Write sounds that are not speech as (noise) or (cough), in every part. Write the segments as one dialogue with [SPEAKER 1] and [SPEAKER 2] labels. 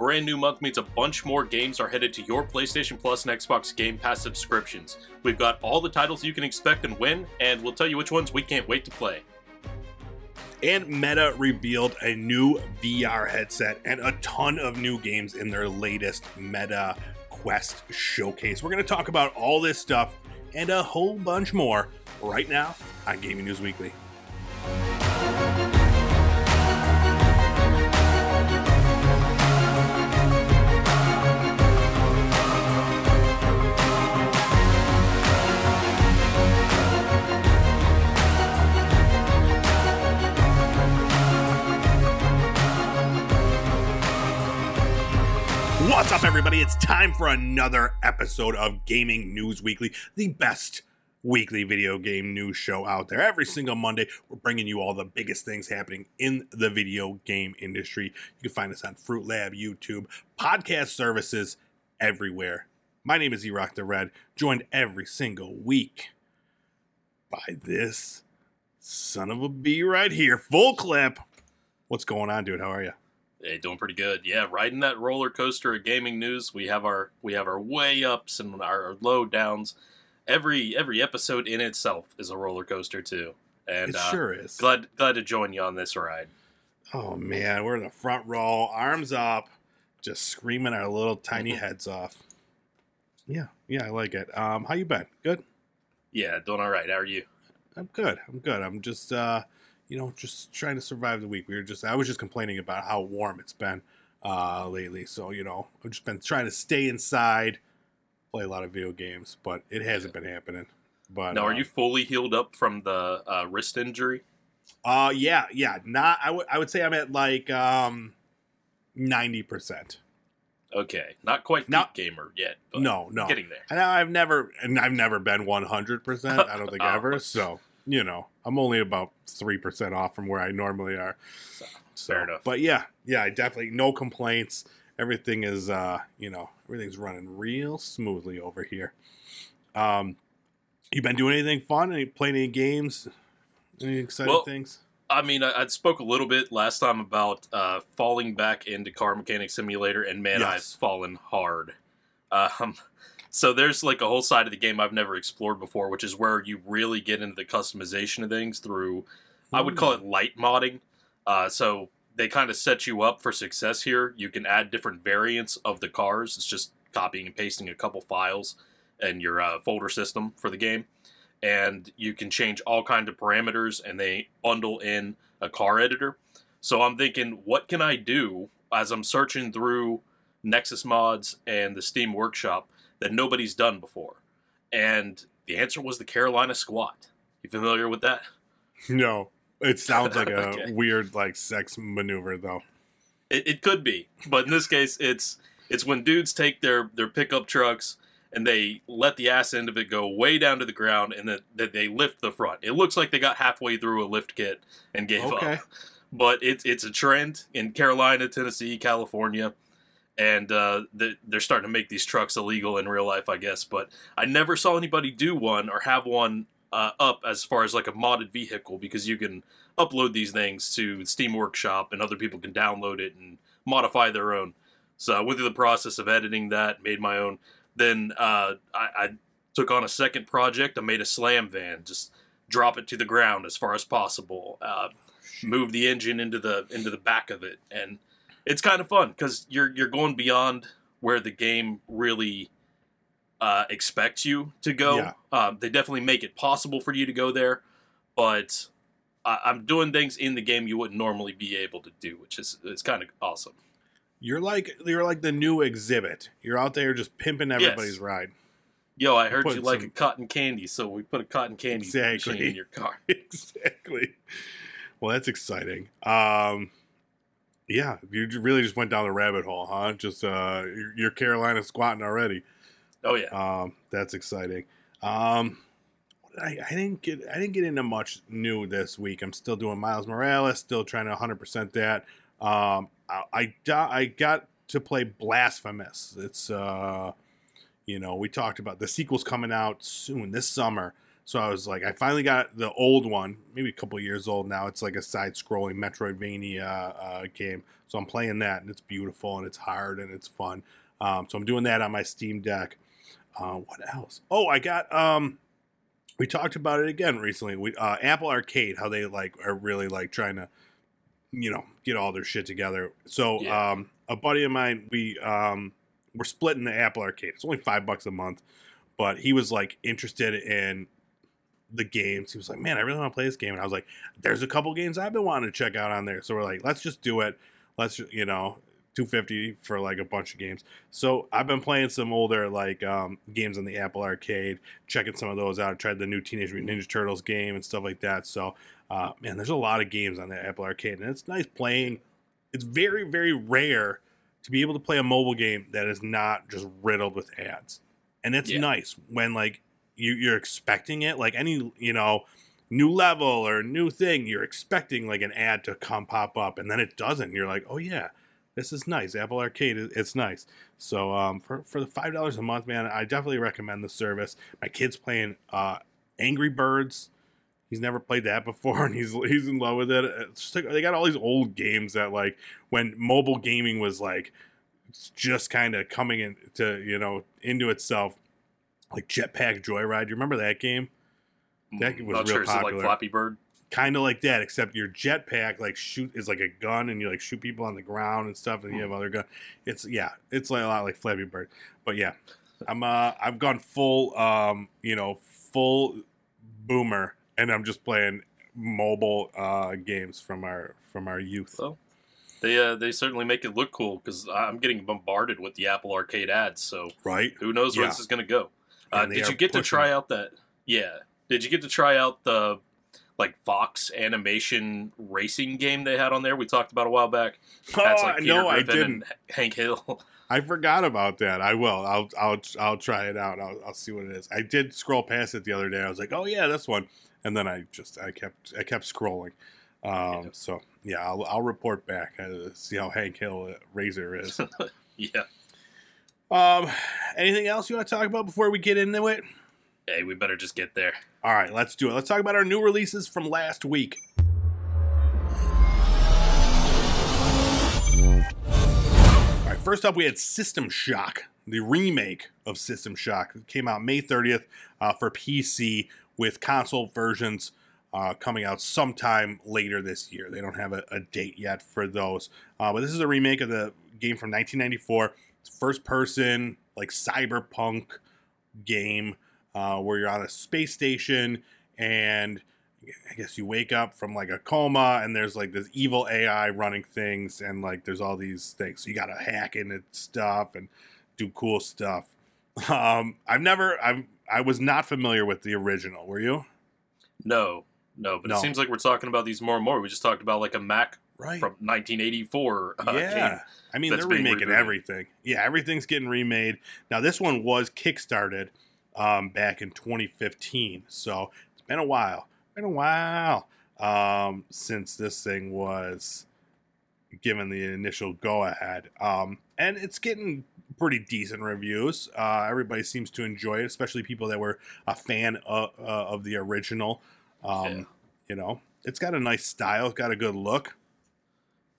[SPEAKER 1] brand new month means a bunch more games are headed to your PlayStation Plus and Xbox Game Pass subscriptions. We've got all the titles you can expect and win, and we'll tell you which ones we can't wait to play.
[SPEAKER 2] And Meta revealed a new VR headset and a ton of new games in their latest Meta Quest showcase. We're going to talk about all this stuff and a whole bunch more right now on Gaming News Weekly. What's up, everybody? It's time for another episode of Gaming News Weekly, the best weekly video game news show out there. Every single Monday, we're bringing you all the biggest things happening in the video game industry. You can find us on Fruit Lab, YouTube, podcast services everywhere. My name is E-Rock the Red, joined every single week by this son of a bee right here. Full clip. What's going on, dude? How are you?
[SPEAKER 1] Hey, doing pretty good. Yeah, riding that roller coaster of gaming news. We have our we have our way ups and our low downs. Every every episode in itself is a roller coaster too. And
[SPEAKER 2] it
[SPEAKER 1] uh,
[SPEAKER 2] sure is.
[SPEAKER 1] glad glad to join you on this ride.
[SPEAKER 2] Oh man, we're in the front row, arms up, just screaming our little tiny
[SPEAKER 1] Mhm.
[SPEAKER 2] heads off. Yeah, yeah, I like it. Um, how you been? Good.
[SPEAKER 1] Yeah, doing all right. How are you?
[SPEAKER 2] I'm good. I'm good. I'm just, uh, you know, just trying to survive the week. We were just, I was just complaining about how warm it's been uh, lately. So you know, I've just been trying to stay inside, play a lot of video games, but it hasn't been happening. But
[SPEAKER 1] Now, are
[SPEAKER 2] uh,
[SPEAKER 1] you fully healed up from the uh, wrist injury?
[SPEAKER 2] Uh, yeah, yeah. Not. I would. I would say I'm at like um, ninety percent.
[SPEAKER 1] Okay, not quite
[SPEAKER 2] No.
[SPEAKER 1] peak gamer yet. But
[SPEAKER 2] No, no.
[SPEAKER 1] getting there.
[SPEAKER 2] And I've never, and I've never been 100%. I don't think (laughs)
[SPEAKER 1] Oh.
[SPEAKER 2] ever. So, you know, I'm only about 3% off from where I normally are.
[SPEAKER 1] So,
[SPEAKER 2] So,
[SPEAKER 1] fair enough.
[SPEAKER 2] But yeah, yeah, I definitely, no complaints. Everything is, uh, you know, everything's running real smoothly over here. Um, you been doing anything fun? Any playing any games? Any exciting
[SPEAKER 1] Well,
[SPEAKER 2] things?
[SPEAKER 1] I mean, I, I spoke a little bit last time about uh, falling back into Car Mechanic Simulator, and man, I've fallen hard. Um, so there's like a whole side of the game I've never explored before, which is where you really get into the customization of things through, I would call it light modding. Uh, so they kind of set you up for success here. You can add different variants of the cars. It's just copying and pasting a couple files and your uh, folder system for the game and you can change all kinds of parameters and they bundle in a car editor so i'm thinking what can i do as i'm searching through nexus mods and the steam workshop that nobody's done before and the answer was the carolina squat you familiar with that
[SPEAKER 2] No. It sounds like (laughs) a
[SPEAKER 1] Okay.
[SPEAKER 2] weird, like, sex maneuver, though.
[SPEAKER 1] It, it could be, but in this case, it's it's when dudes take their their pickup trucks and they let the ass end of it go way down to the ground, and that that they lift the front. It looks like they got halfway through a lift kit and gave
[SPEAKER 2] Okay.
[SPEAKER 1] up. But it's it's a trend in Carolina, Tennessee, California, and uh, they- they're starting to make these trucks illegal in real life, I guess. But I never saw anybody do one or have one uh, up as far as like a modded vehicle because you can upload these things to Steam Workshop and other people can download it and modify their own. So I went through the process of editing that, made my own. Then uh, I, I took on a second project. I made a slam van, just drop it to the ground as far as possible. Uh, move the engine into the into the back of it, and it's kind of fun because you're you're going beyond where the game really uh, expects you to go.
[SPEAKER 2] Yeah.
[SPEAKER 1] Um, they definitely make it possible for you to go there, but I, I'm doing things in the game you wouldn't normally be able to do, which is it's kind of awesome.
[SPEAKER 2] You're like you're like the new Xzibit. You're out there just pimping everybody's
[SPEAKER 1] Yes.
[SPEAKER 2] ride.
[SPEAKER 1] Yo, I heard you like
[SPEAKER 2] some-
[SPEAKER 1] a cotton candy, so we put a cotton candy
[SPEAKER 2] Exactly.
[SPEAKER 1] machine in your car. (laughs)
[SPEAKER 2] exactly. Well, that's exciting. Um, yeah, you really just went down the rabbit hole, huh? Just uh, you're- you're Carolina squatting already.
[SPEAKER 1] Oh yeah,
[SPEAKER 2] Um, that's exciting. Um, I, I didn't get I didn't get into much new this week. I'm still doing Miles Morales, still trying to 100 percent that. Um, I, I I got to play Blasphemous. It's uh, you know, we talked about the sequel's coming out soon this summer. So I was like, I finally got the old one, maybe a couple years old now. It's like a side-scrolling Metroidvania uh, game. So I'm playing that, and it's beautiful, and it's hard, and it's fun. Um, so I'm doing that on my Steam Deck. Uh, what else? Oh, I got. Um, we talked about it again recently. We uh, Apple Arcade, how they like are really like trying to, you know, get all their shit together. So
[SPEAKER 1] Yeah.
[SPEAKER 2] um, a buddy of mine, we um, we're splitting the Apple Arcade. It's only five bucks a month, but he was like interested in the games. He was like, "Man, I really want to play this game," and I was like, "There's a couple games I've been wanting to check out on there." So we're like, "Let's just do it. Let's you know." 250 for like a bunch of games. So I've been playing some older like um, games on the Apple Arcade, checking some of those out. I Tried the new Teenage Mutant Ninja Turtles game and stuff like that. So uh, man, there's a lot of games on the Apple Arcade, and it's nice playing. It's very very rare to be able to play a mobile game that is not just riddled with ads, and it's
[SPEAKER 1] Yeah.
[SPEAKER 2] nice when like you, you're expecting it. Like any you know new level or new thing, you're expecting like an ad to come pop up, and then it doesn't. You're like, oh yeah, this is nice. Apple Arcade, it's nice. So um, for for the five dollars a month, man, I definitely recommend the service. My kid's playing uh, Angry Birds. He's never played that before, (laughs) and he's he's in love with it. Like, they got all these old games that like when mobile gaming was like just kind of coming into you know into itself, like Jetpack Joyride. You remember that game? That was
[SPEAKER 1] Not
[SPEAKER 2] real
[SPEAKER 1] sure. Is it like
[SPEAKER 2] popular.
[SPEAKER 1] Flappy Bird?
[SPEAKER 2] kind of like that, except your jetpack like shoot is like a gun, and you like shoot people on the ground and stuff, and you have other gun. It's yeah, it's like a lot like Flappy Bird, but yeah, I'm uh I've gone full um you know full boomer, and I'm just playing mobile uh games from our from our youth.
[SPEAKER 1] So they uh, they certainly make it look cool because I'm getting bombarded with the Apple Arcade ads. So
[SPEAKER 2] Right?
[SPEAKER 1] who knows where
[SPEAKER 2] Yeah.
[SPEAKER 1] this is going to go? Uh, did you get to try out that? Yeah. Did you get to try out the like Fox animation racing game they had on there? We talked about a while back. That's
[SPEAKER 2] oh,
[SPEAKER 1] like Peter
[SPEAKER 2] no, I didn't. (laughs)
[SPEAKER 1] Hank Hill.
[SPEAKER 2] I forgot about that. I will. I'll. I'll. I'll try it out. I'll, I'll see what it is. I did scroll past it the other day. I was like, oh yeah, this one, and then I just I kept I kept scrolling. Um,
[SPEAKER 1] Yeah.
[SPEAKER 2] So yeah, I'll, I'll report back. Uh, see how Hank Hill uh, Razor is. (laughs)
[SPEAKER 1] yeah.
[SPEAKER 2] Um, anything else you want to talk about before we get into it?
[SPEAKER 1] Hey, we better just get there.
[SPEAKER 2] All right, let's do it. Let's talk about our new releases from last week. All right, first up, we had System Shock, the remake of System Shock. It came out May 30th uh, for PC with console versions uh, coming out sometime later this year. They don't have a, a date yet for those. Uh, but this is a remake of the game from 1994. First person, like cyberpunk game uh, where you're on a space station and I guess you wake up from like a coma and there's like this evil AI running things and like there's all these things. So you gotta hack into stuff and do cool stuff. (laughs) Um, I've never, I'm, I was not familiar with the original. Were you?
[SPEAKER 1] No, no, but
[SPEAKER 2] No.
[SPEAKER 1] it seems like we're talking about these more and more. We just talked about like a Mac
[SPEAKER 2] Right.
[SPEAKER 1] from 1984 uh,
[SPEAKER 2] yeah.
[SPEAKER 1] game.
[SPEAKER 2] I mean, they're remaking
[SPEAKER 1] rebooted.
[SPEAKER 2] everything. Yeah, everything's getting remade. Now, this one was kickstarted um, back in 2015. So it's been a while. Been a while um, since this thing was given the initial go ahead. Um, and it's getting pretty decent reviews. Uh, everybody seems to enjoy it, especially people that were a fan of, uh, of the original. Um,
[SPEAKER 1] Yeah.
[SPEAKER 2] You know, it's got a nice style, it's got a good look.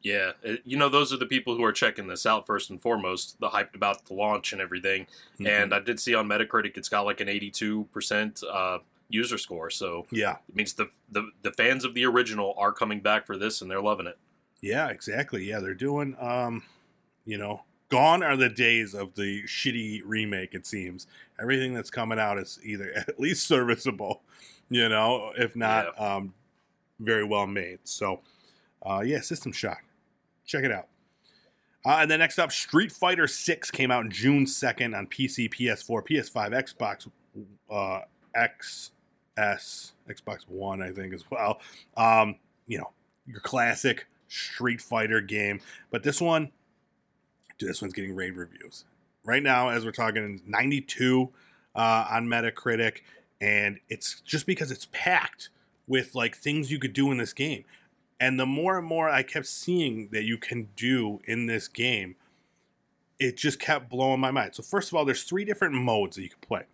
[SPEAKER 1] Yeah, you know, those are the people who are checking this out first and foremost. The hyped about the launch and everything.
[SPEAKER 2] Mm-hmm.
[SPEAKER 1] And I did see on Metacritic it's got like an 82% uh, user score. So
[SPEAKER 2] yeah.
[SPEAKER 1] it means the, the the fans of the original are coming back for this and they're loving it.
[SPEAKER 2] Yeah, exactly. Yeah, they're doing um, you know, gone are the days of the shitty remake, it seems. Everything that's coming out is either (laughs) at least serviceable, you know, if not um very well made. So uh yeah, System Shock. Check it out. Uh, and then next up, Street Fighter 6 came out June 2nd on PC, PS4, PS5, Xbox uh, XS, Xbox One, I think, as well. Um, you know, your classic Street Fighter game. But this one, dude, this one's getting rave reviews. Right now, as we're talking, 92 uh, on Metacritic. And it's just because it's packed with like things you could do in this game. And the more and more I kept seeing that you can do in this game, it just kept blowing my mind. So, first of all, there's three different modes that you can play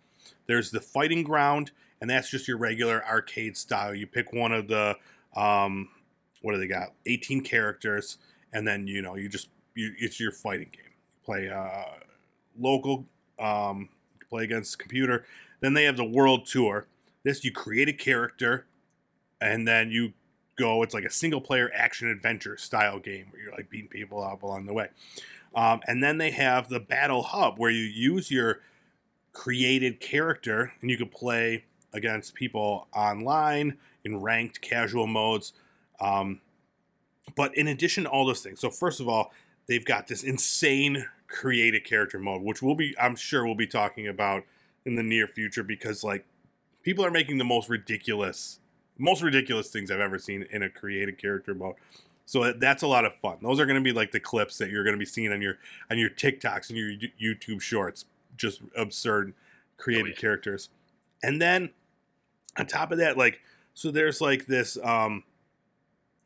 [SPEAKER 2] there's the fighting ground, and that's just your regular arcade style. You pick one of the um, what do they got? 18 characters, and then you know you just you, it's your fighting game. You play uh, local, um, play against computer. Then they have the world tour. This you create a character, and then you go. It's like a single player action adventure style game where you're like beating people up along the way. Um, and then they have the battle hub where you use your created character and you can play against people online in ranked casual modes. Um, but in addition to all those things, so first of all, they've got this insane created character mode, which we'll be, I'm sure, we'll be talking about in the near future because like people are making the most ridiculous, most ridiculous things I've ever seen in a created character mode. So that's a lot of fun. Those are going to be like the clips that you're going to be seeing on your on your TikToks and your YouTube shorts. Just absurd created oh, yeah. characters. And then on top of that, like so there's like this um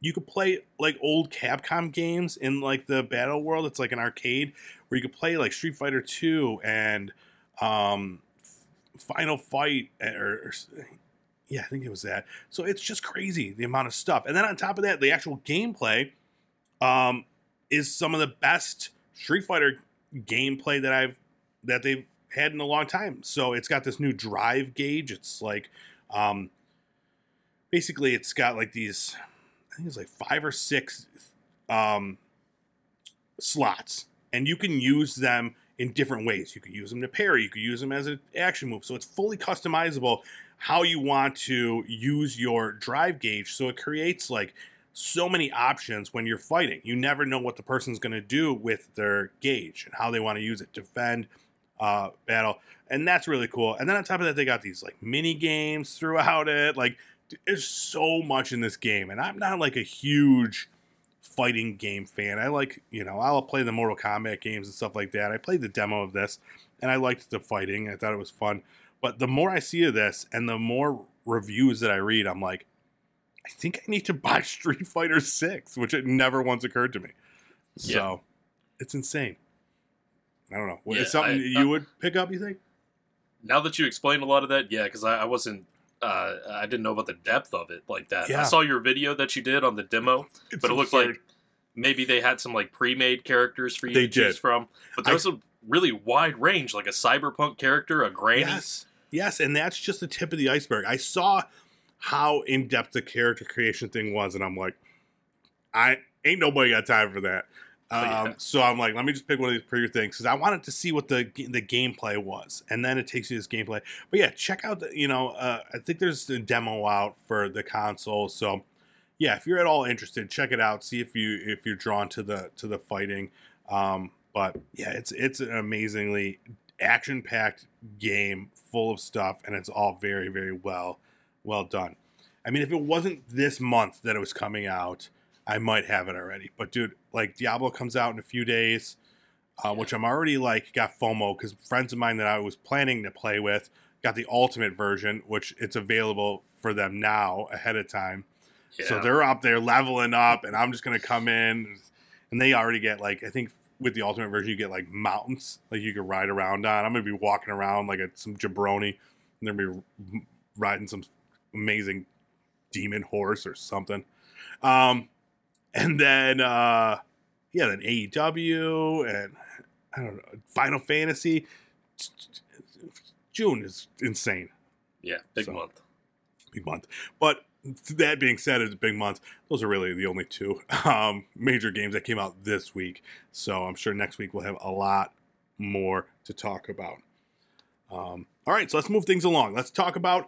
[SPEAKER 2] you could play like old Capcom games in like the battle world. It's like an arcade where you could play like Street Fighter 2 and um Final Fight eh, or, or yeah, I think it was that. So it's just crazy the amount of stuff. And then on top of that, the actual gameplay um, is some of the best Street Fighter gameplay that I've that they've had in a long time. So it's got this new drive gauge. It's like um, basically it's got like these I think it's like five or six um, slots, and you can use them in different ways. You could use them to parry. You could use them as an action move. So it's fully customizable how you want to use your drive gauge. So it creates like so many options when you're fighting. You never know what the person's going to do with their gauge and how they want to use it, defend, uh, battle, and that's really cool. And then on top of that, they got these like mini games throughout it. Like there's so much in this game, and I'm not like a huge fighting game fan. I like, you know, I'll play the Mortal Kombat games and stuff like that. I played the demo of this, and I liked the fighting. I thought it was fun. But the more I see of this and the more reviews that I read, I'm like, I think I need to (laughs) buy Street Fighter 6, which it never once occurred to me. So it's insane. I don't know. Yeah, is something I, you uh, would pick up, you think?
[SPEAKER 1] Now that you explained a lot of that, yeah, because I, I, wasn't, uh, I didn't know about the depth of it like that. Yeah. I saw your video that you did on the demo, (laughs) it's but it looked like maybe they had some like pre-made characters for you they to did. choose from. But there was a really wide range, like a cyberpunk character, a granny.
[SPEAKER 2] Yes. Yes, and that's just the tip of the iceberg. I saw how in depth the character creation thing was, and I'm like, I ain't nobody got time for that. Oh, um, yeah. So I'm like, let me just pick one of these prettier things because I wanted to see what the the gameplay was, and then it takes you to this gameplay. But yeah, check out the you know uh, I think there's a demo out for the console, so yeah, if you're at all interested, check it out. See if you if you're drawn to the to the fighting. Um, but yeah, it's it's an amazingly action packed game full of stuff, and it's all very, very well, well done. I mean, if it wasn't this month that it was coming out, I might have it already. But dude, like Diablo comes out in a few days, uh, which I'm already like got FOMO because friends of mine that I was planning to play with got the ultimate version, which it's available for them now ahead of time. Yeah. So they're up there leveling up, and I'm just gonna come in, and they already get like I think with the ultimate version, you get like mountains, like you can ride around on. I'm gonna be walking around like a, some jabroni, and then be riding some amazing demon horse or something. Um, and then uh, yeah, then AEW and I don't know Final Fantasy. June is insane.
[SPEAKER 1] Yeah, big so, month.
[SPEAKER 2] Big month, but that being said, it's a big month. Those are really the only two (laughs) um, major games that came out this week. So I'm sure next week we'll have a lot more to talk about. Um, all right, so let's move things along. Let's talk about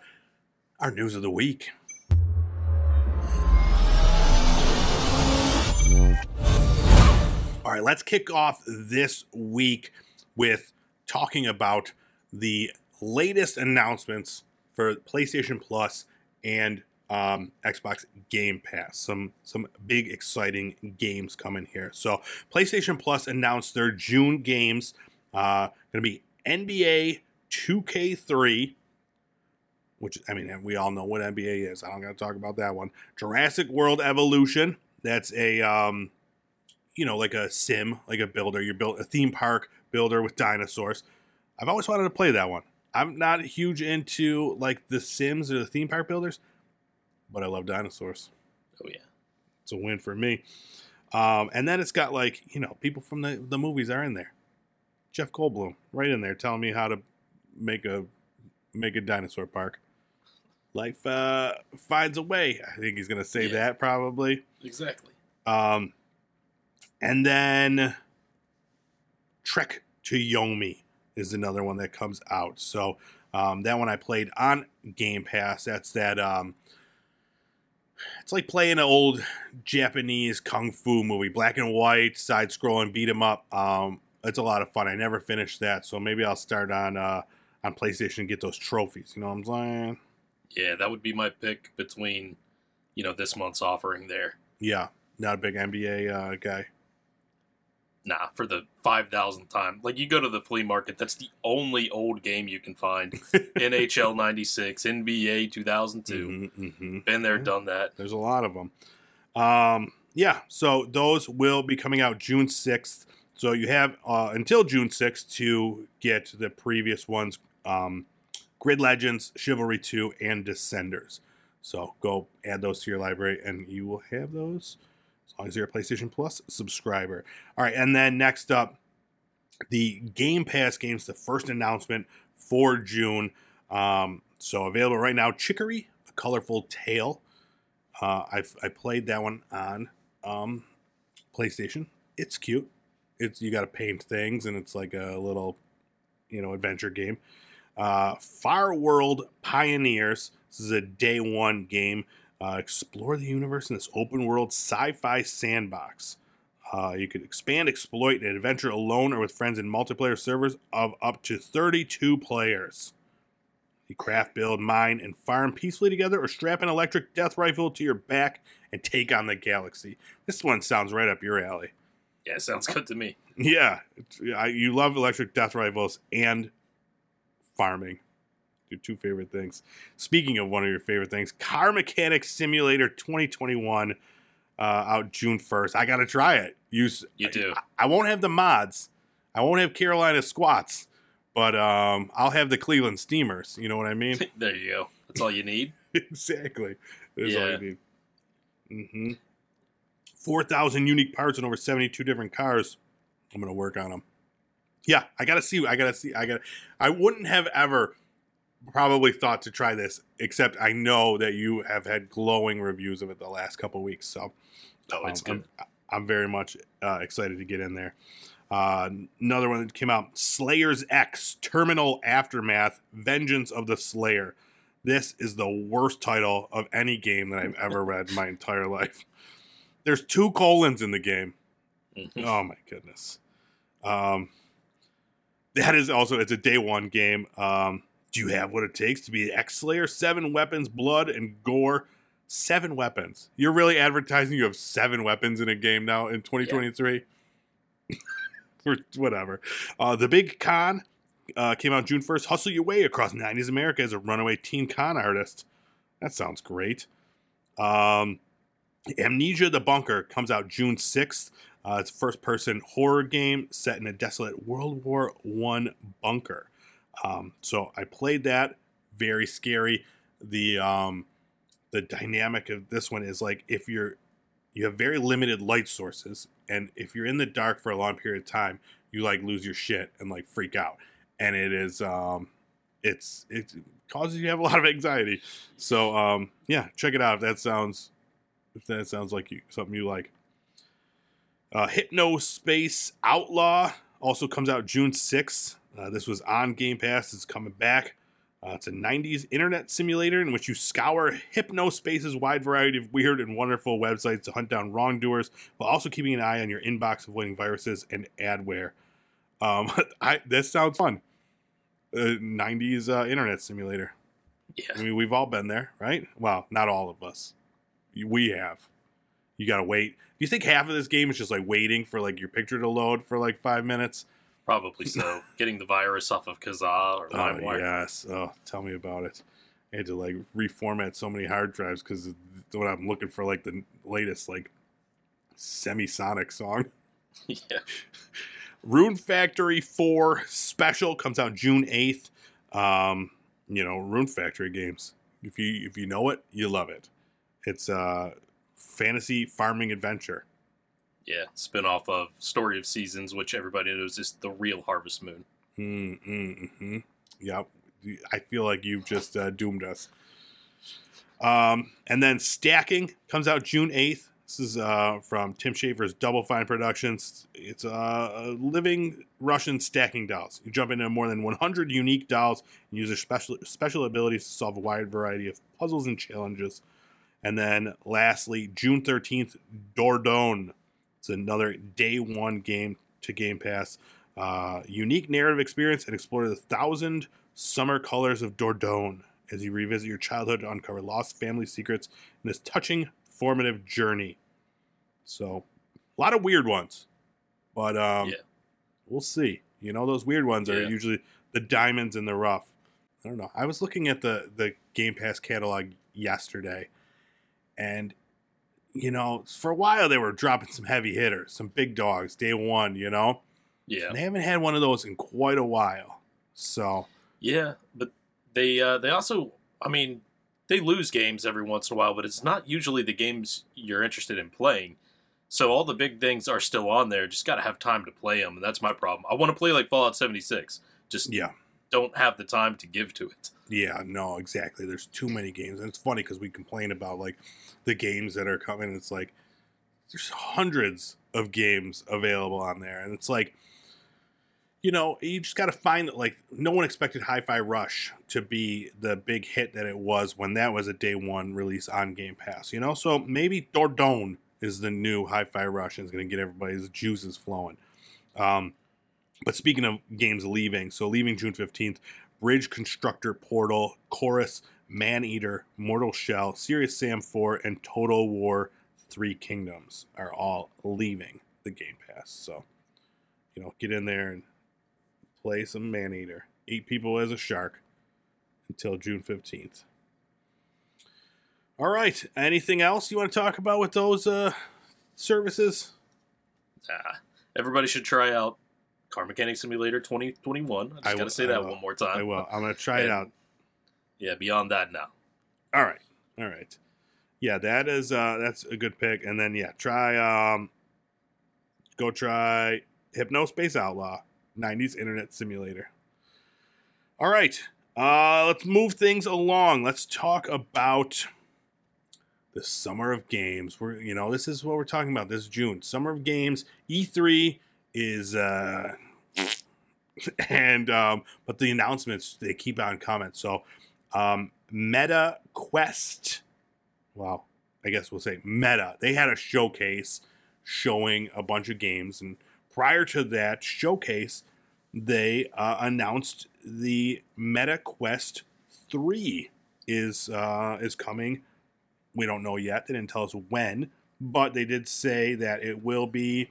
[SPEAKER 2] our news of the week. All right, let's kick off this week with talking about the latest announcements for PlayStation Plus and um, Xbox Game Pass. Some some big exciting games coming here. So PlayStation Plus announced their June games. Uh, going to be NBA 2K3, which I mean we all know what NBA is. I don't got to talk about that one. Jurassic World Evolution. That's a um, you know like a sim, like a builder. You build a theme park builder with dinosaurs. I've always wanted to play that one. I'm not huge into like the Sims or the theme park builders, but I love dinosaurs.
[SPEAKER 1] Oh yeah.
[SPEAKER 2] It's a win for me. Um, and then it's got like you know people from the the movies are in there. Jeff Goldblum right in there telling me how to make a make a dinosaur park. Life uh, finds a way. I think he's gonna say
[SPEAKER 1] Yeah.
[SPEAKER 2] that probably.
[SPEAKER 1] Exactly.
[SPEAKER 2] Um, and then Trek to Yomi is another one that comes out. So um, that one I played on Game Pass. That's that. Um, it's like playing an old Japanese kung fu movie, black and white, side scrolling, beat 'em up. Um, it's a lot of fun. I never finished that, so maybe I'll start on uh, on PlayStation and get those trophies. You know what I'm saying?
[SPEAKER 1] Yeah, that would be my pick between, you know, this month's offering there.
[SPEAKER 2] Yeah, not a big NBA uh, guy.
[SPEAKER 1] Nah, for the five thousandth time. Like you go to the flea market, that's the only old game you can find. (laughs) NHL '96, NBA 2002.
[SPEAKER 2] Mhm, mhm.
[SPEAKER 1] Been there,
[SPEAKER 2] Yeah.
[SPEAKER 1] done that.
[SPEAKER 2] There's a lot of them. Um, yeah, so those will be coming out June 6th. So you have uh, until June 6th to get the previous ones um, Grid Legends, Chivalry 2, and Descenders. So go add those to your library and you will have those as long as you're a PlayStation Plus subscriber. All right, and then next up, the Game Pass games, the first announcement for June. Um, so available right now Chicory, A Colorful Tale. Uh, I've I played that one on um, PlayStation. It's cute. It's you got to paint things, and it's like a little, you know, adventure game. Uh, Farworld Pioneers. This is a day one game. Uh, explore the universe in this open world sci-fi sandbox. Uh, you can expand, exploit, and adventure alone or with friends in multiplayer servers of up to 32 players. You craft, build, mine, and farm peacefully together, or strap an electric death rifle to your back and take on the galaxy. This one sounds right up your alley.
[SPEAKER 1] Yeah, sounds good to me. (laughs)
[SPEAKER 2] Yeah, I, you love electric death rifles and farming. Your two favorite things. Speaking of one of your favorite things, Car Mechanic Simulator 2021 uh, out June 1st. I got to try it. Use
[SPEAKER 1] You do.
[SPEAKER 2] I, I won't have the mods. I won't have Carolina squats, but um, I'll have the Cleveland Steamers. You know what I mean? (laughs)
[SPEAKER 1] there you go. That's all you need. (laughs)
[SPEAKER 2] exactly. That's all
[SPEAKER 1] Yeah.
[SPEAKER 2] you need. Mm-hmm. 4,000 unique parts and over 72 different cars. I'm going to work on them. Yeah, I got to see. I got to see. I got I wouldn't have ever probably thought to try this, except I know that you have had glowing reviews of it the last couple weeks. So
[SPEAKER 1] Oh, it's
[SPEAKER 2] um,
[SPEAKER 1] good.
[SPEAKER 2] I'm, I'm very much uh, excited to get in there. Uh, another one that came out Slayers X Terminal Aftermath Vengeance of the Slayer. This is the worst title of any game that I've ever read in my entire life. There's two colons in the game.
[SPEAKER 1] Mhm.
[SPEAKER 2] Oh my goodness. Um, that is also it's a day one game. Um, do you have what it takes to be an X Slayer? Seven weapons, blood and gore. Seven weapons. You're really advertising you have seven weapons in a game now in 2023. or (laughs) whatever. Uh, the Big Con uh, came out June 1st. Hustle your way across 90s America as a runaway teen con artist. That sounds great. Um, Amnesia the Bunker comes out June 6th. Uh, it's a first person horror game set in a desolate World War One bunker. Um, so I played that. Very scary. The um, the dynamic of this one is like if you're you have very limited light sources, and if you're in the dark for a long period of time, you like lose your shit and like freak out. And it is um, it's it causes you to have a lot of anxiety. So um, yeah, check it out. If that sounds if that sounds like you, something you like. Uh, Hypnospace Outlaw also comes out June 6th. Uh, this was on Game Pass. It's coming back. Uh, it's a 90s internet simulator in which you scour Hypnospace's wide variety of weird and wonderful websites to hunt down wrongdoers while also keeping an eye on your inbox, avoiding viruses and adware. Um, (laughs) I, this sounds fun. Uh, 90s uh, internet simulator.
[SPEAKER 1] Yeah.
[SPEAKER 2] I mean, we've all been there, right? Well, not all of us. We have. You gotta wait. Do you think half of this game is just like waiting for like your picture to load for like five minutes?
[SPEAKER 1] Probably so. (laughs) Getting the virus off of Kazaa or
[SPEAKER 2] Oh
[SPEAKER 1] LimeWire.
[SPEAKER 2] yes. Oh, tell me about it. I had to like reformat so many hard drives because when I'm looking for like the latest like Semisonic song. (laughs) (laughs)
[SPEAKER 1] yeah.
[SPEAKER 2] Rune Factory 4 Special comes out June 8th. Um, you know, Rune Factory games. If you if you know it, you love it. It's a fantasy farming adventure.
[SPEAKER 1] Yeah, spin off of Story of Seasons, which everybody knows is the real Harvest Moon.
[SPEAKER 2] Mm, mm, hmm Yep. I feel like you've just uh, doomed us. Um, and then Stacking comes out June 8th. This is uh, from Tim Schafer's Double Fine Productions. It's uh, living Russian stacking dolls. You jump into more than 100 unique dolls and use their special, special abilities to solve a wide variety of puzzles and challenges. And then lastly, June 13th, Dordogne. It's another day one game to Game Pass. Uh, unique narrative experience and explore the thousand summer colors of Dordogne as you revisit your childhood to uncover lost family secrets in this touching, formative journey. So, a lot of weird ones, but um,
[SPEAKER 1] Yeah.
[SPEAKER 2] we'll see. You know, those weird ones are usually the diamonds in the rough. I don't know. I was looking at the the Game Pass catalog yesterday, and you know, for a while they were dropping some heavy hitters, some big dogs, day one. You know,
[SPEAKER 1] Yeah,
[SPEAKER 2] and they haven't had one of those in quite a while. So
[SPEAKER 1] yeah, but they uh, they also, I mean, they lose games every once in a while, but it's not usually the games you're interested in playing. So all the big things are still on there. Just got to have time to play them, and that's my problem. I want to play like Fallout 76, just
[SPEAKER 2] yeah,
[SPEAKER 1] don't have the time to give to it.
[SPEAKER 2] Yeah, no, exactly. There's too many games, and it's funny because we complain about like the games that are coming. It's like there's hundreds of games available on there, and it's like you know you just got to find that like no one expected Hi-Fi Rush to be the big hit that it was when that was a day one release on Game Pass. You know, so maybe Dordogne is the new Hi-Fi Rush and is going to get everybody's juices flowing. Um, but speaking of games leaving, so leaving June 15th, Bridge Constructor Portal, Chorus, Maneater, Mortal Shell, Serious Sam 4, and Total War Three Kingdoms are all leaving the Game Pass. So, you know, get in there and play some Maneater. Eat people as a shark until June 15th. All right. Anything else you want to talk about with those uh, services?
[SPEAKER 1] Ah, everybody should try out Car Mechanic Simulator 2021. I just
[SPEAKER 2] I
[SPEAKER 1] got
[SPEAKER 2] will-
[SPEAKER 1] to say that one more time.
[SPEAKER 2] I will. I'm going to try it out.
[SPEAKER 1] Yeah, beyond that now.
[SPEAKER 2] All right. All right. Yeah, that is uh that's a good pick. And then yeah, try um go try Hypnospace Outlaw, 90s internet simulator. All right. Uh let's move things along. Let's talk about the summer of games. We're you know, this is what we're talking about this June. Summer of games. E3 is uh and um but the announcements they keep on coming. So um, Meta Quest. Well, I guess we'll say Meta. They had a showcase showing a bunch of games, and prior to that showcase, they uh, announced the Meta Quest Three is uh, is coming. We don't know yet. They didn't tell us when, but they did say that it will be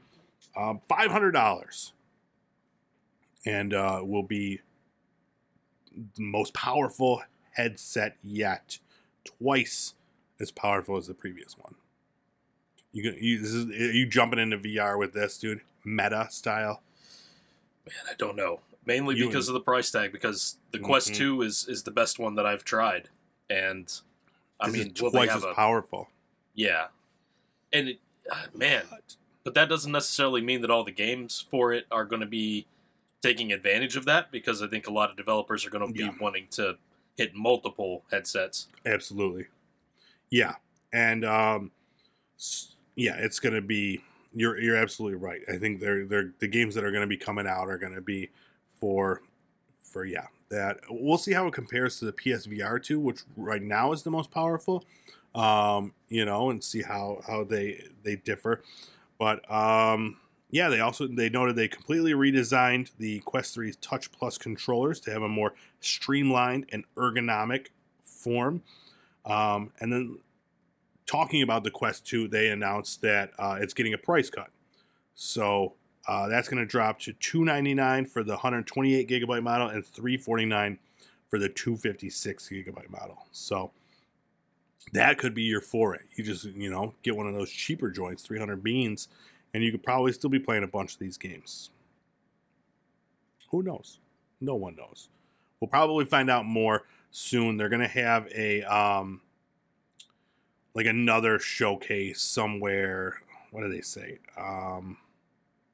[SPEAKER 2] um, five hundred dollars, and uh, will be the most powerful headset yet, twice as powerful as the previous one. You, you, this is, are you jumping into VR with this, dude? Meta style.
[SPEAKER 1] Man, I don't know. Mainly
[SPEAKER 2] You
[SPEAKER 1] because
[SPEAKER 2] and-
[SPEAKER 1] of the price tag. Because the Quest
[SPEAKER 2] Mhm.
[SPEAKER 1] Two is is the best one that I've tried, and I
[SPEAKER 2] This
[SPEAKER 1] mean,
[SPEAKER 2] twice as
[SPEAKER 1] a
[SPEAKER 2] powerful.
[SPEAKER 1] yeah? And it, uh, man, but that doesn't necessarily mean that all the games for it are going to be taking advantage of that. Because I think a lot of developers are going to be
[SPEAKER 2] Yeah.
[SPEAKER 1] wanting to hit multiple headsets.
[SPEAKER 2] Absolutely. Yeah, and um, yeah, it's gonna be. You're you're absolutely right. I think they're they're the games that are gonna be coming out are gonna be for for yeah that we'll see how it compares to the PSVR two, which right now is the most powerful. Um, you know, and see how how they they differ. But um, yeah, they also they noted they completely redesigned the Quest 3's Touch Plus controllers to have a more streamlined and ergonomic form. Um, and then talking about the Quest 2, they announced that uh, it's getting a price cut. So uh, that's going to drop to 299 for the 128 gigabyte model and 349 for the 256 gigabyte model. So that could be your foray. You just, you know, get one of those cheaper joints, 300 beans, and you could probably still be playing a bunch of these games. Who knows? No one knows. we'll probably find out more soon. They're gonna have a um, like another showcase somewhere. What do they say? Um,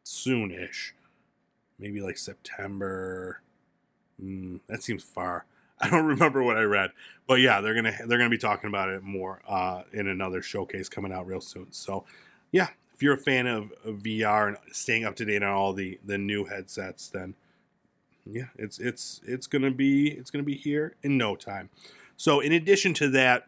[SPEAKER 2] soonish, maybe like September. Mm, that seems far. (laughs) I don't remember what I read, but yeah, they're gonna they're gonna be talking about it more uh, in another showcase coming out real soon. So, yeah, if you're a fan of, of VR and staying up to date on all the the new headsets, then yeah, it's it's it's gonna be it's gonna be here in no time. So, in addition to that,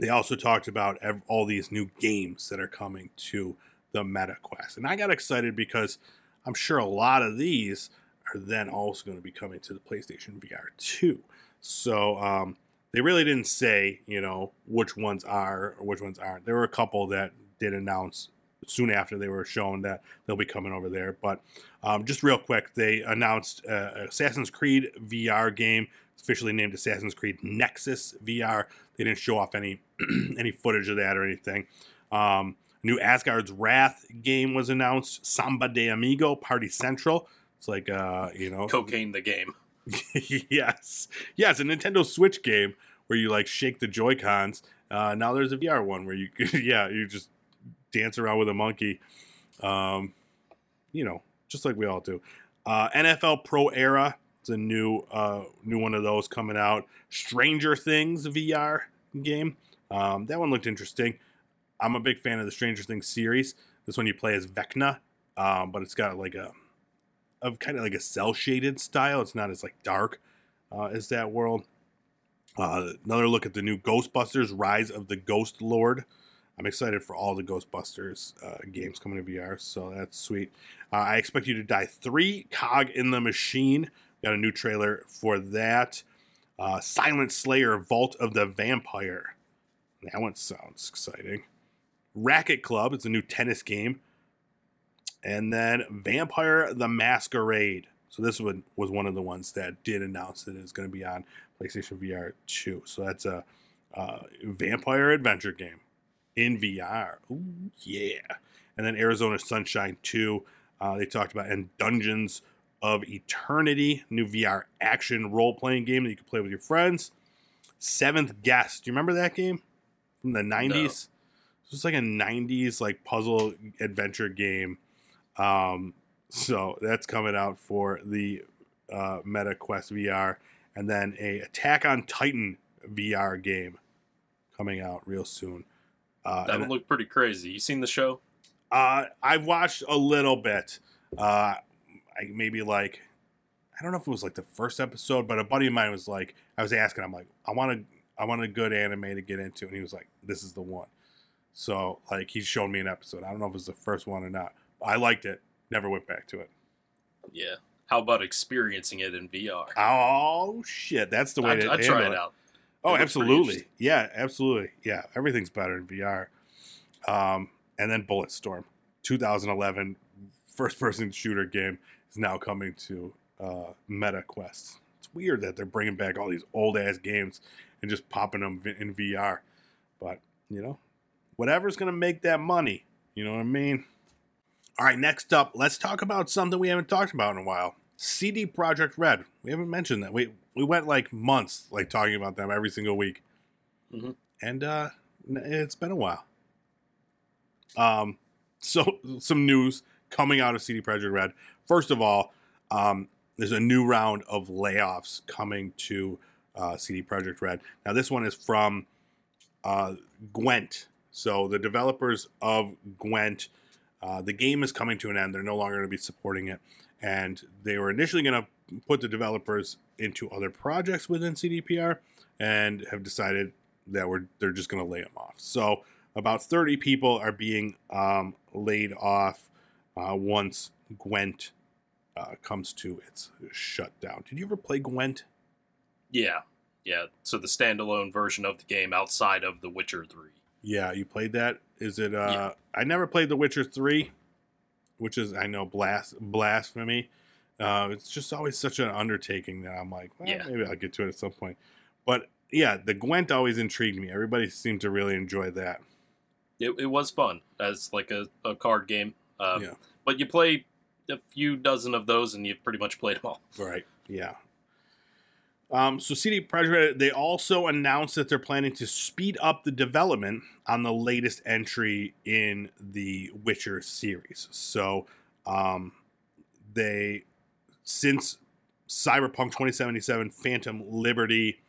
[SPEAKER 2] they also talked about ev- all these new games that are coming to the Meta Quest, and I got excited because I'm sure a lot of these are then also going to be coming to the PlayStation VR 2. So um, they really didn't say, you know, which ones are or which ones aren't. There were a couple that did announce soon after they were shown that they'll be coming over there. But um, just real quick, they announced uh, Assassin's Creed VR game. Officially named Assassin's Creed Nexus VR. They didn't show off any (clears throat) any footage of that or anything. Um, new Asgard's Wrath game was announced. Samba de Amigo Party Central. It's like uh, you know,
[SPEAKER 1] Cocaine the game. (laughs)
[SPEAKER 2] yes, yeah, it's a Nintendo Switch game where you like shake the Joy Cons. Uh, now there's a VR one where you, (laughs) yeah, you just dance around with a monkey. Um, you know, just like we all do. Uh, NFL Pro Era. It's a new, uh, new one of those coming out. Stranger Things VR game. Um, that one looked interesting. I'm a big fan of the Stranger Things series. This one you play as Vecna, um, but it's got like a of kind of like a cell shaded style. It's not as like dark uh, as that world. Uh, another look at the new Ghostbusters: Rise of the Ghost Lord. I'm excited for all the Ghostbusters uh, games coming to VR, so that's sweet. Uh, I expect you to die three. Cog in the Machine. Got a new trailer for that. Uh, Silent Slayer: Vault of the Vampire. That one sounds exciting. Racket Club. It's a new tennis game and then Vampire the Masquerade. So this one was one of the ones that did announce that it's going to be on PlayStation VR 2. So that's a uh, vampire adventure game in VR. Ooh, yeah. And then Arizona Sunshine 2. Uh, they talked about and Dungeons of Eternity, new VR action role playing game that you can play with your friends. Seventh Guest. Do you remember that game from the 90s? No. was like a 90s like puzzle adventure game um, so that's coming out for the uh, Meta Quest VR, and then a Attack on Titan VR game coming out real soon.
[SPEAKER 1] Uh, that would look pretty crazy. You seen the show?
[SPEAKER 2] Uh, I've watched a little bit. Uh, I maybe like I don't know if it was like the first episode, but a buddy of mine was like, I was asking, I'm like, I want a, I want a good anime to get into, and he was like, this is the one. So like he showed me an episode. I don't know if it was the first one or not, I liked it. Never went back to it.
[SPEAKER 1] Yeah. How about experiencing it in VR?
[SPEAKER 2] Oh shit, that's the way
[SPEAKER 1] I,
[SPEAKER 2] to
[SPEAKER 1] I try it out.
[SPEAKER 2] Oh, absolutely. Yeah, absolutely. Yeah, everything's better in VR. Um, and then Bulletstorm, 2011 first-person shooter game is now coming to uh, Meta Quest. It's weird that they're bringing back all these old ass games and just popping them in VR. But you know, whatever's gonna make that money. You know what I mean? All right, next up, let's talk about something we haven't talked about in a while. CD Projekt Red. We haven't mentioned that. We we went like months like talking about them every single week, mm-hmm. and uh, it's been a while. Um, so some news coming out of CD Projekt Red. First of all, um, there's a new round of layoffs coming to uh, CD Projekt Red. Now this one is from uh, Gwent. So the developers of Gwent uh, the game is coming to an end. They're no longer going to be supporting it. And they were initially going to put the developers into other projects within CDPR and have decided that we're, they're just going to lay them off. So about 30 people are being um, laid off uh, once Gwent uh, comes to its shutdown. Did you ever play Gwent?
[SPEAKER 1] Yeah. Yeah. So the standalone version of the game outside of The Witcher 3.
[SPEAKER 2] Yeah, you played that. Is it? uh yeah. I never played The Witcher Three, which is I know blas- blasphemy. Uh, it's just always such an undertaking that I'm like, well, yeah. maybe I'll get to it at some point. But yeah, the Gwent always intrigued me. Everybody seemed to really enjoy that.
[SPEAKER 1] It, it was fun as like a, a card game. Um, yeah. But you play a few dozen of those and you've pretty much played them all.
[SPEAKER 2] Right. Yeah. Um, so CD Projekt they also announced that they're planning to speed up the development on the latest entry in the Witcher series. So um, they, since Cyberpunk 2077 Phantom Liberty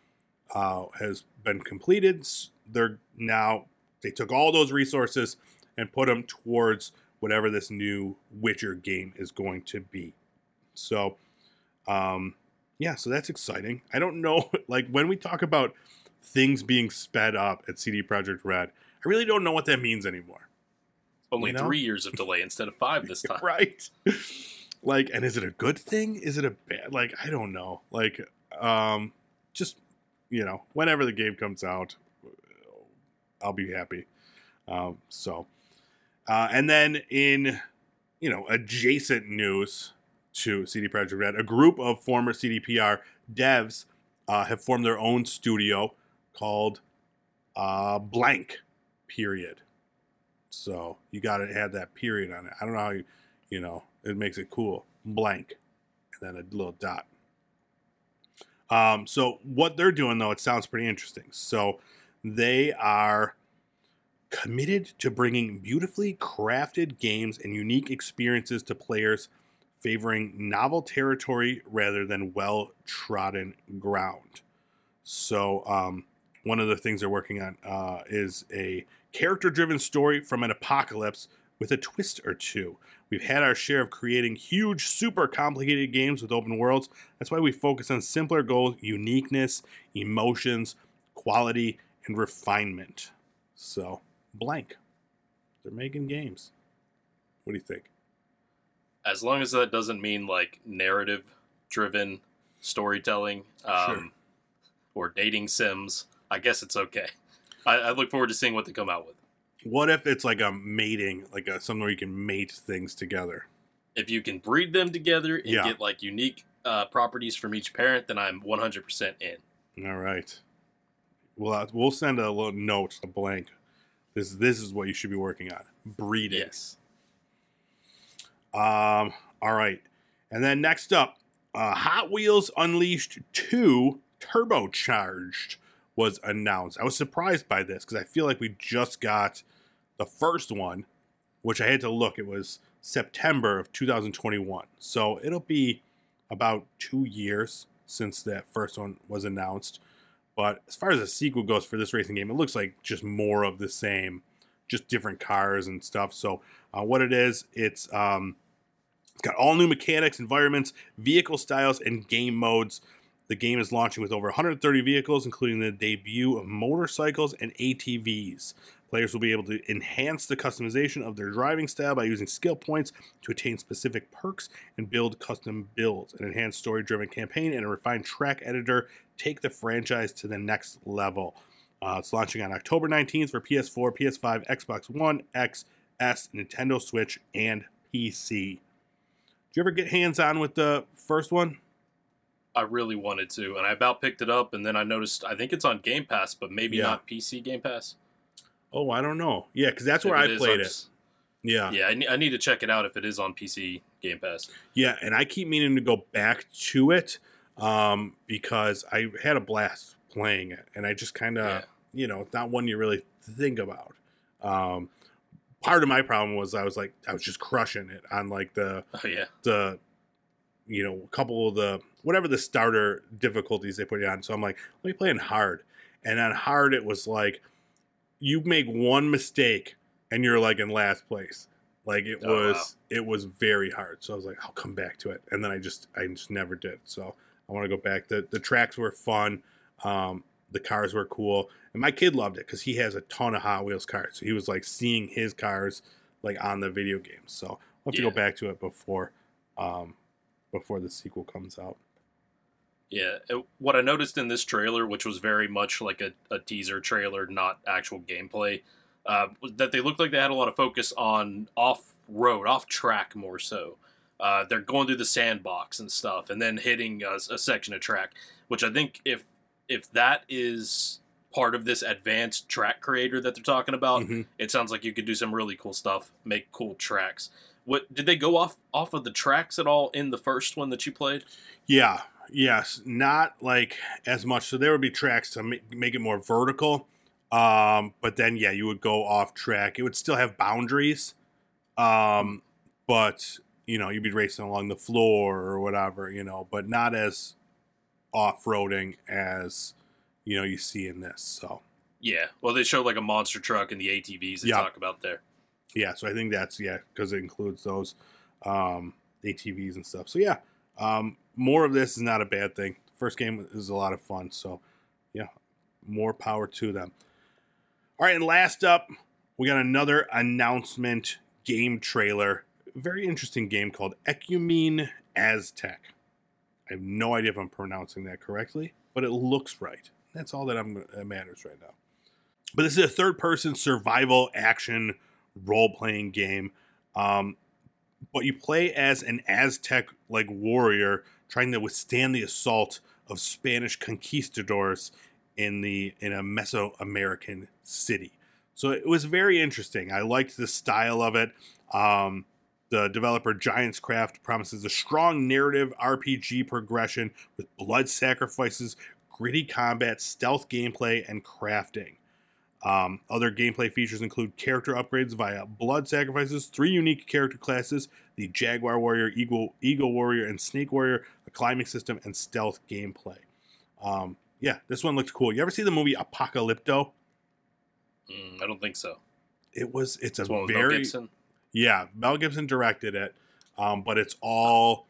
[SPEAKER 2] uh, has been completed, they're now they took all those resources and put them towards whatever this new Witcher game is going to be. So, um, yeah, so that's exciting. I don't know, (laughs) like when we talk about things being sped up at CD Projekt Red, I really don't know what that means anymore.
[SPEAKER 1] Only
[SPEAKER 2] You know?
[SPEAKER 1] three years of delay instead of five this (laughs) time.
[SPEAKER 2] right? like, and is it a good thing? Is it a bad? Like, I don't know. Like, um, just you know, whenever the game comes out, I'll be happy. Um, so, uh, and then in you know adjacent news to CD Projekt Red, a group of former CDPR devs uh, have formed their own studio called uh, Blank. Period. So you got to add that period on it. I don't know how you, you know, it makes it cool. Blank, and then a little dot. Um, so what they're doing though, it sounds pretty interesting. So they are committed to bringing beautifully crafted games and unique experiences to players, favoring novel territory rather than well trodden ground. So, um, one of the things they're working on uh, is a character driven story from an apocalypse with a twist or two. We've had our share of creating huge, super complicated games with open worlds. That's why we focus on simpler goals, uniqueness, emotions, quality, and refinement. So, blank. They're making games. What do you think?
[SPEAKER 1] As long as that doesn't mean like narrative driven storytelling um,
[SPEAKER 2] Sure.
[SPEAKER 1] or dating sims, I guess it's okay. I, I look forward to seeing what they come out with.
[SPEAKER 2] What if it's like a mating, like a something where you can mate things together?
[SPEAKER 1] If you can breed them together and
[SPEAKER 2] Yeah.
[SPEAKER 1] get like unique uh, properties from each parent, then I'm 100% in.
[SPEAKER 2] All right. We'll uh, we'll send a little note to blank. This this is what you should be working on. Breeding.
[SPEAKER 1] Yes.
[SPEAKER 2] Um. All right. And then next up, uh, Hot Wheels Unleashed Two Turbocharged was announced. I was surprised by this because I feel like we just got the first one, which I had to look. It was September of 2021. So it'll be about two years since that first one was announced. But as far as a sequel goes for this racing game, it looks like just more of the same, just different cars and stuff. So uh, what it is, it's um, it's got all new mechanics, environments, vehicle styles, and game modes. The game is launching with over 130 vehicles, including the debut of motorcycles and ATVs. Players will be able to enhance the customization of their driving style by using skill points to attain specific perks and build custom builds. An enhanced story driven campaign and a refined track editor take the franchise to the next level. Uh, it's launching on October 19th for PS4, PS5, Xbox One, X, S, Nintendo Switch, and PC. Did you ever get hands on with the first one?
[SPEAKER 1] I really wanted to, and I about picked it up, and then I noticed I think it's on Game Pass, but maybe
[SPEAKER 2] Yeah.
[SPEAKER 1] not PC Game Pass.
[SPEAKER 2] Oh, I don't know. Yeah, because that's where
[SPEAKER 1] If
[SPEAKER 2] I
[SPEAKER 1] it is,
[SPEAKER 2] played it. Yeah.
[SPEAKER 1] Yeah, I, ne- I need to check it out if it is on PC Game Pass.
[SPEAKER 2] Yeah, and I keep meaning to go back to it um, because I had a blast playing it, and I just kind of,
[SPEAKER 1] Yeah.
[SPEAKER 2] you know, it's not one you really think about. Um, part of my problem was I was like, I was just crushing it on like the (laughs)
[SPEAKER 1] Oh yeah,
[SPEAKER 2] the, you know, a couple of the whatever the starter difficulties they put you on. So I'm like, let me play in hard, and on hard it was like, you make one mistake and you're like in last place. Like it
[SPEAKER 1] Oh,
[SPEAKER 2] was,
[SPEAKER 1] wow.
[SPEAKER 2] it was very hard. So I was like, I'll come back to it, and then I just, I just never did. So I want to go back. the The tracks were fun. Um, the cars were cool, and my kid loved it because he has a ton of Hot Wheels cars. So he was like seeing his cars like on the video games. So I'll have to go back to it before, um, before the sequel comes out.
[SPEAKER 1] yeah. It- what I noticed in this trailer, which was very much like a, a teaser trailer, not actual gameplay, uh, was that they looked like they had a lot of focus on off road, off track more so. Uh, they're going through the sandbox and stuff, and then hitting a, a section of track, which I think if if that is part of this advanced track creator that they're talking about,
[SPEAKER 2] Mhm.
[SPEAKER 1] it sounds like you could do some really cool stuff, make cool tracks. What did they go off off of the tracks at all in the first one that you played?
[SPEAKER 2] Yeah, Yes, not like as much. So there would be tracks to make, make it more vertical. Um, but then yeah, you would go off track. It would still have boundaries. Um, but you know, you'd be racing along the floor or whatever, you know, but not as off-roading as you know you see in this. So
[SPEAKER 1] Yeah. Well, they show like a monster truck and the ATVs they
[SPEAKER 2] Yeah.
[SPEAKER 1] talk about there.
[SPEAKER 2] yeah, so I think that's yeah because it includes those um, ATVs and stuff. So yeah, um, more of this is not a bad thing. First game is a lot of fun. So yeah, more power to them. All right, and last up, we got another announcement game trailer. Very interesting game called Ecumene Aztec. I have no idea if I'm pronouncing that correctly, but it looks right. That's all that, I'm, that matters right now. But this is a third person survival action role playing game. Um, but you play as an Aztec like warrior trying to withstand the assault of Spanish conquistadors in the in a Mesoamerican city. So it was very interesting. I liked the style of it. Um, the developer Giants Craft promises a strong narrative RPG progression with blood sacrifices, gritty combat, stealth gameplay, and crafting. Um, other gameplay features include character upgrades via blood sacrifices, three unique character classes the Jaguar Warrior, Eagle, Eagle Warrior, and Snake Warrior, a climbing system, and stealth gameplay. Um, yeah, this one looked cool. You ever see the movie Apocalypto?
[SPEAKER 1] Mm, I don't think so.
[SPEAKER 2] It was, it's a
[SPEAKER 1] It's one with Mel
[SPEAKER 2] very. Yeah, Mel Gibson directed it, um, but it's all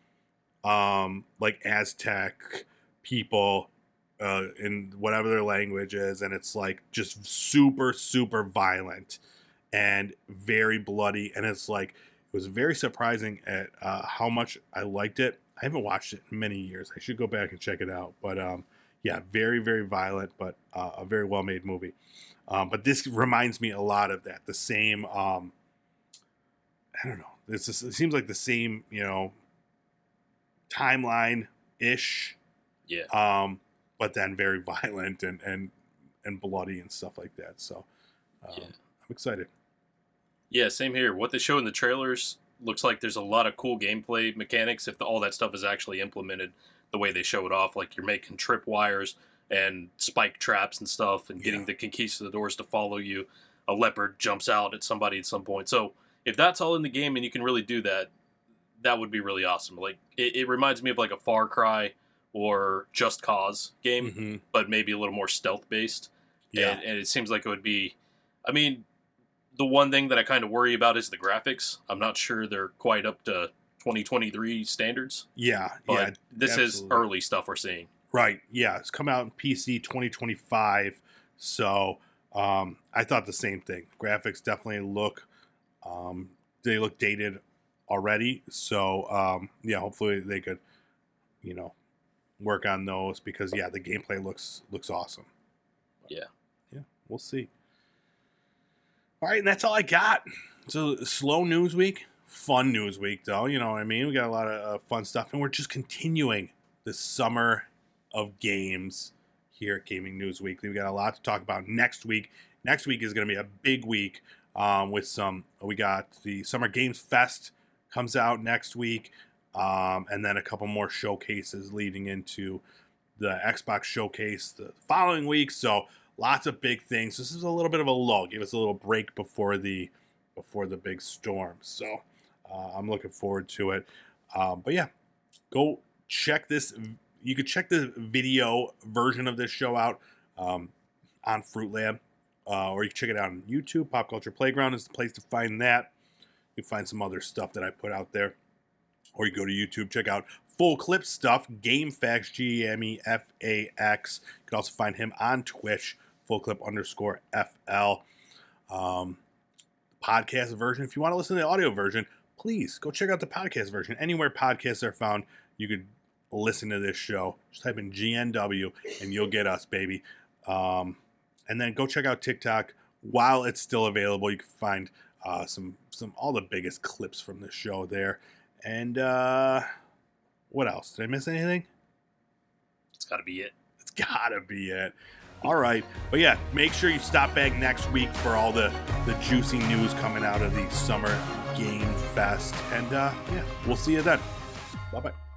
[SPEAKER 2] um, like Aztec people uh, in whatever their language is, and it's like just super, super violent and very bloody. And it's like it was very surprising at uh, how much I liked it. I haven't watched it in many years. I should go back and check it out. But um, yeah, very, very violent, but uh, a very well made movie. Um, but this reminds me a lot of that. The same. Um, I don't know. It's just, it seems like the same, you know, timeline ish,
[SPEAKER 1] Yeah.
[SPEAKER 2] um, but then very (laughs) violent and and and bloody and stuff like that. So um,
[SPEAKER 1] Yeah.
[SPEAKER 2] I'm excited.
[SPEAKER 1] Yeah, same here. What they show in the trailers looks like there's a lot of cool gameplay mechanics if the, all that stuff is actually implemented the way they show it off. Like you're making trip wires and spike traps and stuff and getting
[SPEAKER 2] Yeah.
[SPEAKER 1] the conquistadors to follow you. A leopard jumps out at somebody at some point. So if that's all in the game and you can really do that, that would be really awesome. Like it, it reminds me of like a Far Cry or Just Cause game,
[SPEAKER 2] hmm
[SPEAKER 1] but maybe a little more stealth based.
[SPEAKER 2] Yeah,
[SPEAKER 1] And, and it seems like it would be. I mean, the one thing that I kind of worry about is the graphics. I'm not sure they're quite up to 2023 standards,
[SPEAKER 2] yeah,
[SPEAKER 1] but
[SPEAKER 2] yeah.
[SPEAKER 1] this is early stuff we're seeing.
[SPEAKER 2] Right. Yeah. It's come out in PC 2025. So um, I thought the same thing. Graphics definitely look, um, they look dated already. So um, yeah, hopefully they could, you know, work on those because yeah, the gameplay looks looks awesome.
[SPEAKER 1] Yeah.
[SPEAKER 2] Yeah. We'll see. All right, and that's all I got. So slow news week, fun news week though. You know what I mean? We got a lot of uh, fun stuff, and we're just continuing the summer of games here at Gaming News Weekly. We got a lot to talk about next week. Next week is going to be a big week um, with some. We got the Summer Games Fest comes out next week, um, and then a couple more showcases leading into the Xbox showcase the following week. So lots of big things. This is a little bit of a lull. Give us a little break before the before the big storm. So uh, I'm looking forward to it. Um, but yeah, go check this. You could check the video version of this show out um, on Fruitlab, uh, or you can check it out on YouTube. Pop Culture Playground is the place to find that. You can find some other stuff that I put out there, or you go to YouTube, check out full clip stuff. Game Facts, G E M E F A X. You can also find him on Twitch, full clip underscore FL. Um, podcast version. If you want to listen to the audio version, please go check out the podcast version. Anywhere podcasts are found, you could listen to this show. Just type in GNW and you'll get us, baby. Um, and then go check out TikTok while it's still available. You can find uh, some some all the biggest clips from the show there. And uh, what else? Did I miss anything?
[SPEAKER 1] It's got to be it.
[SPEAKER 2] It's gotta be it. All right, but yeah, make sure you stop back next week for all the the juicy news coming out of the summer game fest, and uh, yeah, we'll see you then. Bye bye.